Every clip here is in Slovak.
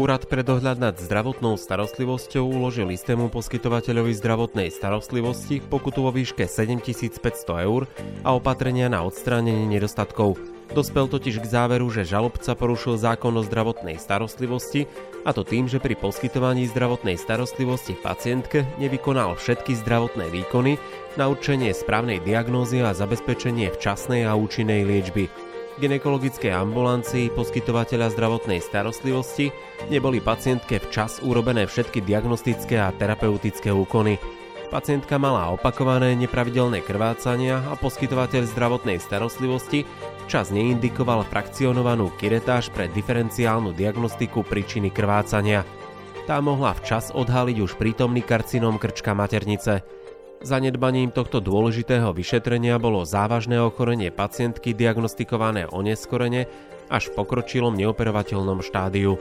Úrad pre dohľad nad zdravotnou starostlivosťou uložil istému poskytovateľovi zdravotnej starostlivosti pokutu vo výške 7500 eur a opatrenia na odstránenie nedostatkov. Dospel totiž k záveru, že žalobca porušil zákon o zdravotnej starostlivosti a to tým, že pri poskytovaní zdravotnej starostlivosti pacientke nevykonal všetky zdravotné výkony na určenie správnej diagnózy a zabezpečenie včasnej a účinnej liečby ginekologickej ambulancii poskytovateľa zdravotnej starostlivosti neboli pacientke včas urobené všetky diagnostické a terapeutické úkony. Pacientka mala opakované nepravidelné krvácania a poskytovateľ zdravotnej starostlivosti včas neindikoval frakcionovanú kiretáž pre diferenciálnu diagnostiku príčiny krvácania. Tá mohla včas odhaliť už prítomný karcinom krčka maternice. Zanedbaním tohto dôležitého vyšetrenia bolo závažné ochorenie pacientky diagnostikované oneskorene až v pokročilom neoperovateľnom štádiu.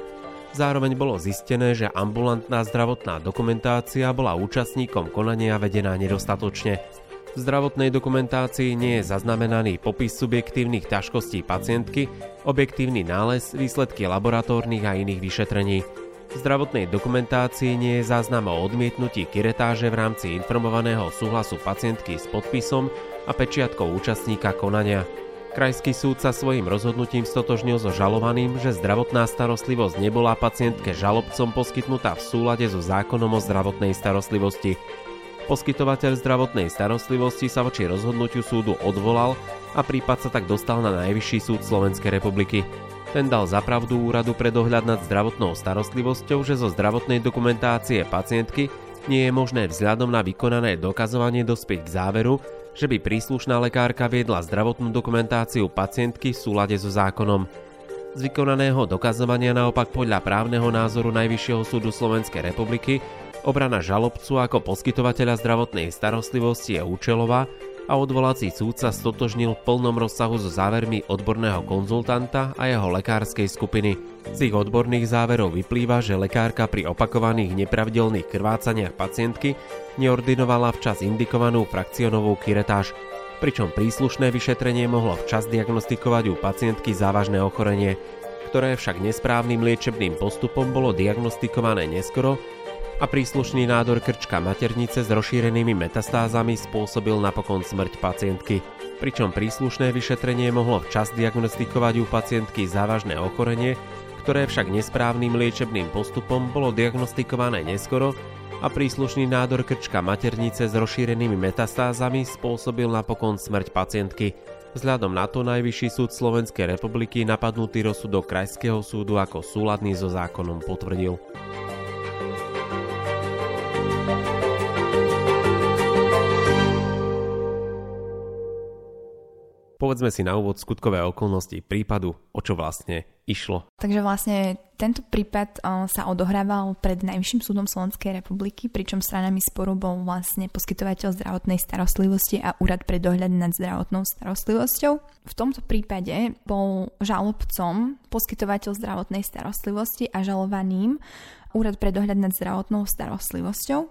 Zároveň bolo zistené, že ambulantná zdravotná dokumentácia bola účastníkom konania vedená nedostatočne. V zdravotnej dokumentácii nie je zaznamenaný popis subjektívnych ťažkostí pacientky, objektívny nález, výsledky laboratórnych a iných vyšetrení. V zdravotnej dokumentácii nie je záznam o odmietnutí kiretáže v rámci informovaného súhlasu pacientky s podpisom a pečiatkou účastníka konania. Krajský súd sa svojim rozhodnutím stotožnil so žalovaným, že zdravotná starostlivosť nebola pacientke žalobcom poskytnutá v súlade so zákonom o zdravotnej starostlivosti. Poskytovateľ zdravotnej starostlivosti sa voči rozhodnutiu súdu odvolal a prípad sa tak dostal na Najvyšší súd Slovenskej republiky. Ten dal zapravdu úradu pre dohľad nad zdravotnou starostlivosťou, že zo zdravotnej dokumentácie pacientky nie je možné vzhľadom na vykonané dokazovanie dospieť k záveru, že by príslušná lekárka viedla zdravotnú dokumentáciu pacientky v súlade so zákonom. Z vykonaného dokazovania naopak podľa právneho názoru Najvyššieho súdu Slovenskej republiky obrana žalobcu ako poskytovateľa zdravotnej starostlivosti je účelová a odvolací súd sa stotožnil v plnom rozsahu so závermi odborného konzultanta a jeho lekárskej skupiny. Z ich odborných záverov vyplýva, že lekárka pri opakovaných nepravidelných krvácaniach pacientky neordinovala včas indikovanú frakcionovú kiretáž, pričom príslušné vyšetrenie mohlo včas diagnostikovať u pacientky závažné ochorenie, ktoré však nesprávnym liečebným postupom bolo diagnostikované neskoro a príslušný nádor krčka maternice s rozšírenými metastázami spôsobil napokon smrť pacientky. Pričom príslušné vyšetrenie mohlo včas diagnostikovať u pacientky závažné ochorenie, ktoré však nesprávnym liečebným postupom bolo diagnostikované neskoro a príslušný nádor krčka maternice s rozšírenými metastázami spôsobil napokon smrť pacientky. Vzhľadom na to Najvyšší súd Slovenskej republiky napadnutý rozsudok Krajského súdu ako súladný so zákonom potvrdil. Povedzme si na úvod skutkové okolnosti prípadu, o čo vlastne išlo. Takže vlastne tento prípad sa odohrával pred Najvyšším súdom Slovenskej republiky, pričom stranami sporu bol vlastne poskytovateľ zdravotnej starostlivosti a úrad pre dohľad nad zdravotnou starostlivosťou. V tomto prípade bol žalobcom poskytovateľ zdravotnej starostlivosti a žalovaným Úrad pre dohľad nad zdravotnou starostlivosťou.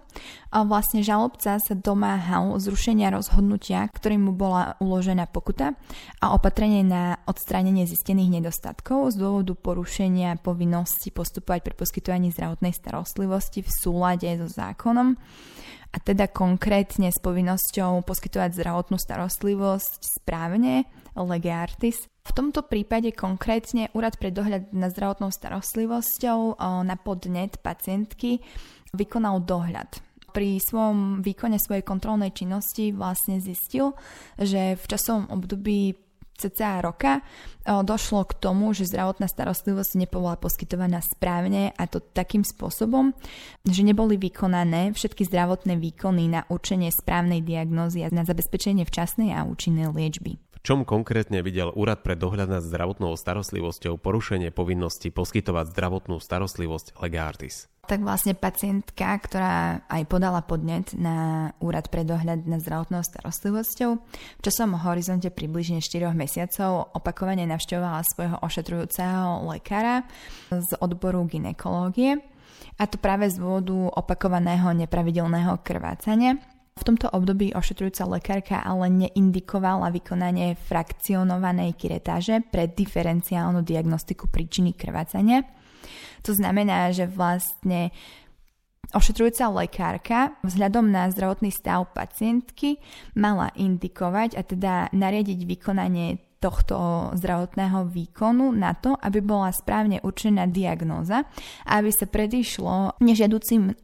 A vlastne žalobca sa domáhal zrušenia rozhodnutia, ktorým mu bola uložená pokuta a opatrenie na odstránenie zistených nedostatkov z dôvodu porušenia povinnosti postupovať pri poskytovaní zdravotnej starostlivosti v súlade so zákonom a teda konkrétne s povinnosťou poskytovať zdravotnú starostlivosť správne, lege artis, v tomto prípade konkrétne Úrad pre dohľad nad zdravotnou starostlivosťou na podnet pacientky vykonal dohľad. Pri svojom výkone svojej kontrolnej činnosti vlastne zistil, že v časovom období cca roka došlo k tomu, že zdravotná starostlivosť nebola poskytovaná správne a to takým spôsobom, že neboli vykonané všetky zdravotné výkony na určenie správnej diagnózy a na zabezpečenie včasnej a účinnej liečby čom konkrétne videl Úrad pre dohľad nad zdravotnou starostlivosťou porušenie povinnosti poskytovať zdravotnú starostlivosť Legartis? Tak vlastne pacientka, ktorá aj podala podnet na Úrad pre dohľad nad zdravotnou starostlivosťou, v časom horizonte približne 4 mesiacov opakovane navštevovala svojho ošetrujúceho lekára z odboru ginekológie a to práve z dôvodu opakovaného nepravidelného krvácania v tomto období ošetrujúca lekárka ale neindikovala vykonanie frakcionovanej kiretáže pre diferenciálnu diagnostiku príčiny krvácania. To znamená, že vlastne Ošetrujúca lekárka vzhľadom na zdravotný stav pacientky mala indikovať a teda nariadiť vykonanie tohto zdravotného výkonu na to, aby bola správne určená diagnóza a aby sa predišlo nežiaducim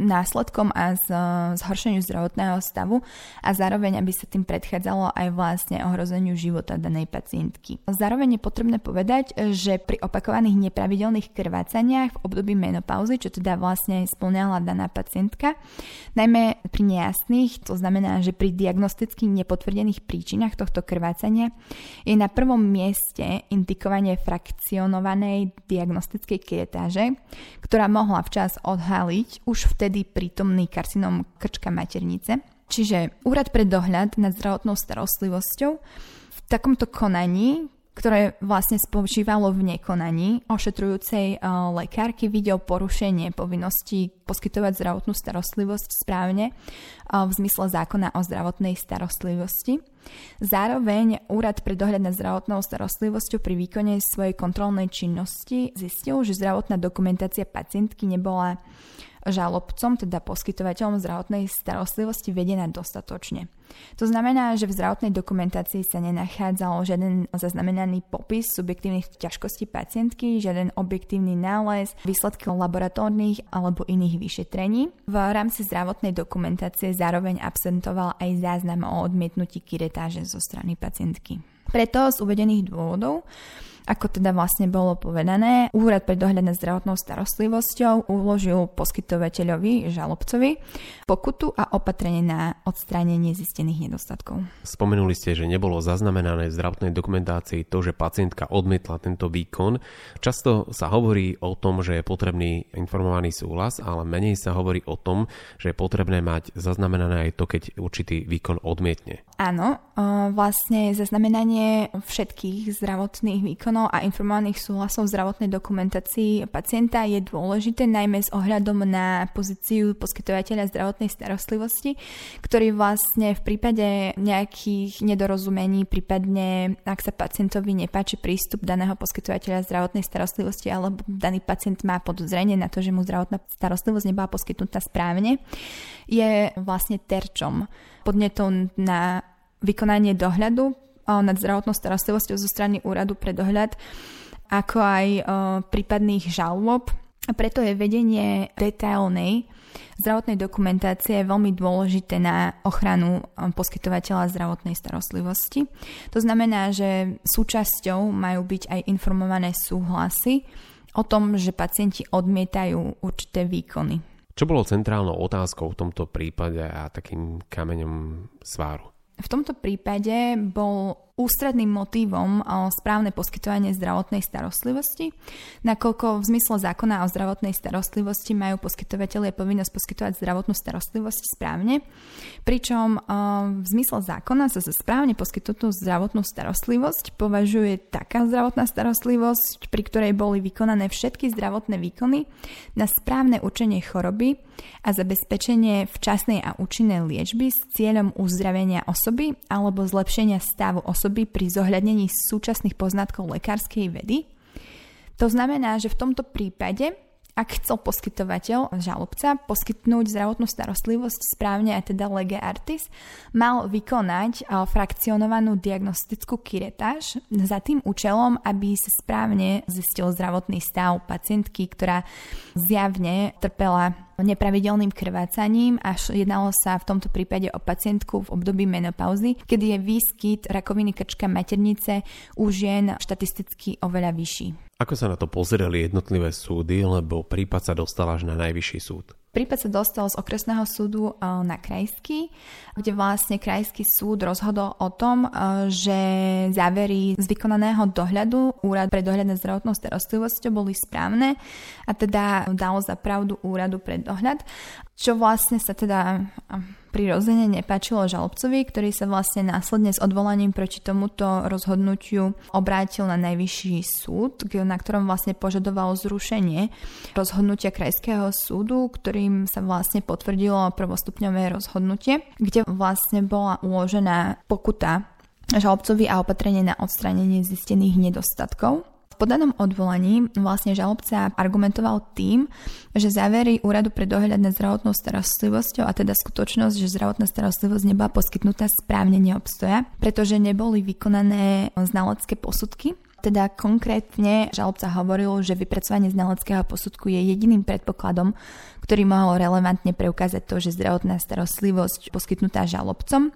následkom a z, zhoršeniu zdravotného stavu a zároveň, aby sa tým predchádzalo aj vlastne ohrozeniu života danej pacientky. Zároveň je potrebné povedať, že pri opakovaných nepravidelných krvácaniach v období menopauzy, čo teda vlastne splňala daná pacientka, najmä pri nejasných, to znamená, že pri diagnosticky nepotvrdených príčinách tohto krvácania je na prvom mieste indikovanie frakcionovanej diagnostickej kietáže, ktorá mohla včas odhaliť už vtedy vtedy prítomný karcinom krčka maternice. Čiže úrad pre dohľad nad zdravotnou starostlivosťou v takomto konaní, ktoré vlastne spočívalo v nekonaní ošetrujúcej uh, lekárky, videl porušenie povinnosti poskytovať zdravotnú starostlivosť správne uh, v zmysle zákona o zdravotnej starostlivosti. Zároveň Úrad pre dohľad nad zdravotnou starostlivosťou pri výkone svojej kontrolnej činnosti zistil, že zdravotná dokumentácia pacientky nebola žalobcom, teda poskytovateľom zdravotnej starostlivosti vedená dostatočne. To znamená, že v zdravotnej dokumentácii sa nenachádzal žiaden zaznamenaný popis subjektívnych ťažkostí pacientky, žiaden objektívny nález, výsledky laboratórnych alebo iných vyšetrení. V rámci zdravotnej dokumentácie zároveň absentoval aj záznam o odmietnutí kiretáže zo strany pacientky. Preto z uvedených dôvodov ako teda vlastne bolo povedané, Úrad pre dohľad nad zdravotnou starostlivosťou uložil poskytovateľovi, žalobcovi, pokutu a opatrenie na odstránenie zistených nedostatkov. Spomenuli ste, že nebolo zaznamenané v zdravotnej dokumentácii to, že pacientka odmietla tento výkon. Často sa hovorí o tom, že je potrebný informovaný súhlas, ale menej sa hovorí o tom, že je potrebné mať zaznamenané aj to, keď určitý výkon odmietne. Áno, vlastne zaznamenanie všetkých zdravotných výkonov a informovaných súhlasov v zdravotnej dokumentácii pacienta je dôležité najmä s ohľadom na pozíciu poskytovateľa zdravotnej starostlivosti, ktorý vlastne v prípade nejakých nedorozumení, prípadne ak sa pacientovi nepáči prístup daného poskytovateľa zdravotnej starostlivosti alebo daný pacient má podozrenie na to, že mu zdravotná starostlivosť nebola poskytnutá správne, je vlastne terčom podnetom na vykonanie dohľadu nad zdravotnou starostlivosťou zo strany úradu pre dohľad, ako aj prípadných žalob. A preto je vedenie detailnej zdravotnej dokumentácie veľmi dôležité na ochranu poskytovateľa zdravotnej starostlivosti. To znamená, že súčasťou majú byť aj informované súhlasy o tom, že pacienti odmietajú určité výkony. Čo bolo centrálnou otázkou v tomto prípade a takým kameňom sváru? V tomto prípade bol ústredným motívom správne poskytovanie zdravotnej starostlivosti, nakoľko v zmysle zákona o zdravotnej starostlivosti majú poskytovateľe povinnosť poskytovať zdravotnú starostlivosť správne, pričom v zmysle zákona sa za správne poskytnutú zdravotnú starostlivosť považuje taká zdravotná starostlivosť, pri ktorej boli vykonané všetky zdravotné výkony na správne učenie choroby a zabezpečenie včasnej a účinnej liečby s cieľom uzdravenia osoby alebo zlepšenia stavu osoby osoby pri zohľadnení súčasných poznatkov lekárskej vedy. To znamená, že v tomto prípade ak chcel poskytovateľ, žalobca, poskytnúť zdravotnú starostlivosť správne a teda lege artis, mal vykonať frakcionovanú diagnostickú kiretáž za tým účelom, aby sa správne zistil zdravotný stav pacientky, ktorá zjavne trpela nepravidelným krvácaním, až jednalo sa v tomto prípade o pacientku v období menopauzy, kedy je výskyt rakoviny krčka maternice u žien štatisticky oveľa vyšší. Ako sa na to pozreli jednotlivé súdy, lebo prípad sa dostal až na najvyšší súd? Prípad sa dostal z okresného súdu e, na krajský, kde vlastne krajský súd rozhodol o tom, e, že závery z vykonaného dohľadu Úrad pre dohľad na zdravotnou starostlivosťou boli správne a teda dal za pravdu Úradu pre dohľad, čo vlastne sa teda prirodzene nepáčilo žalobcovi, ktorý sa vlastne následne s odvolaním proti tomuto rozhodnutiu obrátil na najvyšší súd, na ktorom vlastne požadoval zrušenie rozhodnutia krajského súdu, ktorým sa vlastne potvrdilo prvostupňové rozhodnutie, kde vlastne bola uložená pokuta žalobcovi a opatrenie na odstránenie zistených nedostatkov podanom odvolaní vlastne žalobca argumentoval tým, že závery Úradu pre dohľad nad zdravotnou starostlivosťou a teda skutočnosť, že zdravotná starostlivosť nebola poskytnutá správne neobstoja, pretože neboli vykonané znalecké posudky teda konkrétne žalobca hovoril, že vypracovanie znaleckého posudku je jediným predpokladom, ktorý mohol relevantne preukázať to, že zdravotná starostlivosť poskytnutá žalobcom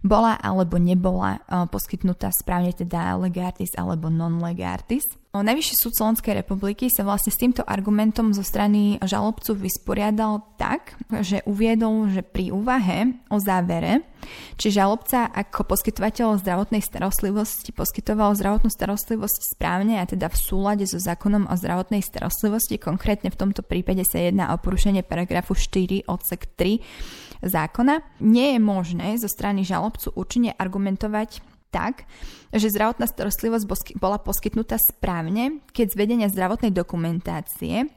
bola alebo nebola eh, poskytnutá správne teda legartis alebo non-legartis. Najvyšší súd Slovenskej republiky sa vlastne s týmto argumentom zo strany žalobcu vysporiadal tak, že uviedol, že pri úvahe o závere, či žalobca ako poskytovateľ zdravotnej starostlivosti poskytoval zdravotnú starostlivosť správne a teda v súlade so zákonom o zdravotnej starostlivosti, konkrétne v tomto prípade sa jedná o porušenie paragrafu 4 odsek 3 zákona, nie je možné zo strany žalobcu účinne argumentovať tak, že zdravotná starostlivosť bola poskytnutá správne, keď z vedenia zdravotnej dokumentácie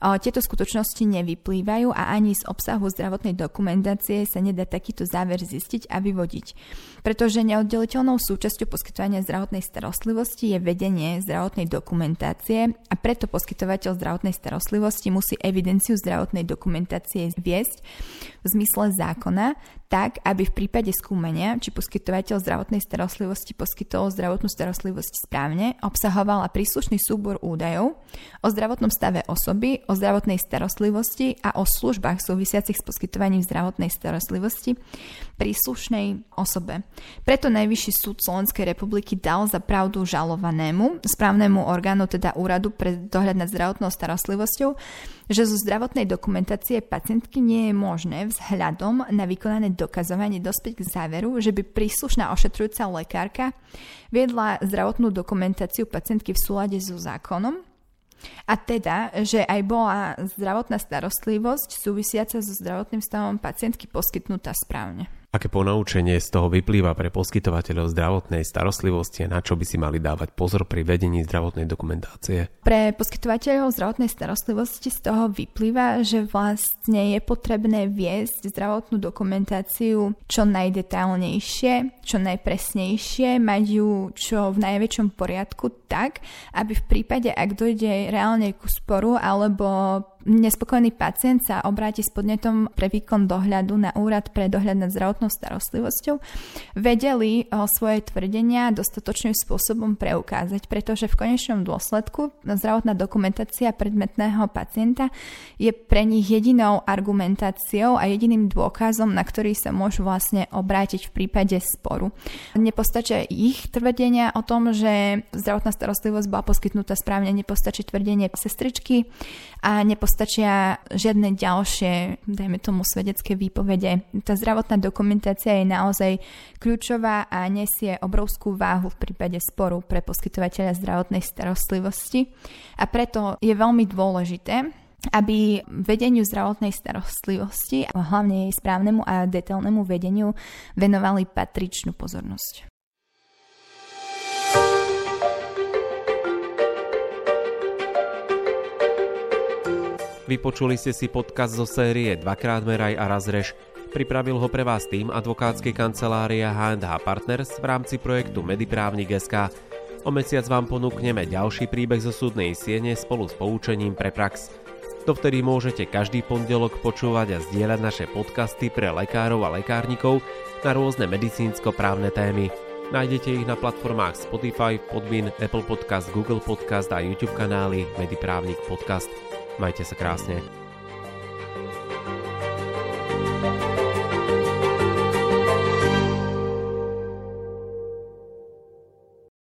tieto skutočnosti nevyplývajú a ani z obsahu zdravotnej dokumentácie sa nedá takýto záver zistiť a vyvodiť. Pretože neoddeliteľnou súčasťou poskytovania zdravotnej starostlivosti je vedenie zdravotnej dokumentácie a preto poskytovateľ zdravotnej starostlivosti musí evidenciu zdravotnej dokumentácie viesť v zmysle zákona, tak, aby v prípade skúmania, či poskytovateľ zdravotnej starostlivosti poskytol zdravotnú starostlivosť správne, obsahovala príslušný súbor údajov o zdravotnom stave osoby, o zdravotnej starostlivosti a o službách súvisiacich s poskytovaním zdravotnej starostlivosti príslušnej osobe. Preto Najvyšší súd Slovenskej republiky dal za pravdu žalovanému, správnemu orgánu, teda úradu pre dohľad nad zdravotnou starostlivosťou, že zo zdravotnej dokumentácie pacientky nie je možné vzhľadom na vykonané dokazovanie dospieť k záveru, že by príslušná ošetrujúca lekárka viedla zdravotnú dokumentáciu pacientky v súlade so zákonom a teda, že aj bola zdravotná starostlivosť súvisiaca so zdravotným stavom pacientky poskytnutá správne. Aké ponaučenie z toho vyplýva pre poskytovateľov zdravotnej starostlivosti a na čo by si mali dávať pozor pri vedení zdravotnej dokumentácie? Pre poskytovateľov zdravotnej starostlivosti z toho vyplýva, že vlastne je potrebné viesť zdravotnú dokumentáciu čo najdetálnejšie, čo najpresnejšie, mať ju čo v najväčšom poriadku tak, aby v prípade, ak dojde reálne ku sporu alebo nespokojný pacient sa obráti s podnetom pre výkon dohľadu na úrad pre dohľad nad zdravotnou starostlivosťou, vedeli svoje tvrdenia dostatočným spôsobom preukázať, pretože v konečnom dôsledku zdravotná dokumentácia predmetného pacienta je pre nich jedinou argumentáciou a jediným dôkazom, na ktorý sa môžu vlastne obrátiť v prípade sporu. Nepostačia ich tvrdenia o tom, že zdravotná starostlivosť bola poskytnutá správne, nepostačí tvrdenie sestričky a nepostačí nepostačia žiadne ďalšie, dajme tomu, svedecké výpovede. Tá zdravotná dokumentácia je naozaj kľúčová a nesie obrovskú váhu v prípade sporu pre poskytovateľa zdravotnej starostlivosti a preto je veľmi dôležité, aby vedeniu zdravotnej starostlivosti a hlavne jej správnemu a detailnému vedeniu venovali patričnú pozornosť. Vypočuli ste si podcast zo série Dvakrát meraj a raz reš. Pripravil ho pre vás tým advokátskej kancelária H&H Partners v rámci projektu Mediprávnik SK. O mesiac vám ponúkneme ďalší príbeh zo súdnej siene spolu s poučením pre prax. Dovtedy môžete každý pondelok počúvať a zdieľať naše podcasty pre lekárov a lekárnikov na rôzne medicínsko-právne témy. Nájdete ich na platformách Spotify, Podbean, Apple Podcast, Google Podcast a YouTube kanály Mediprávnik Podcast. Majte sa krásne.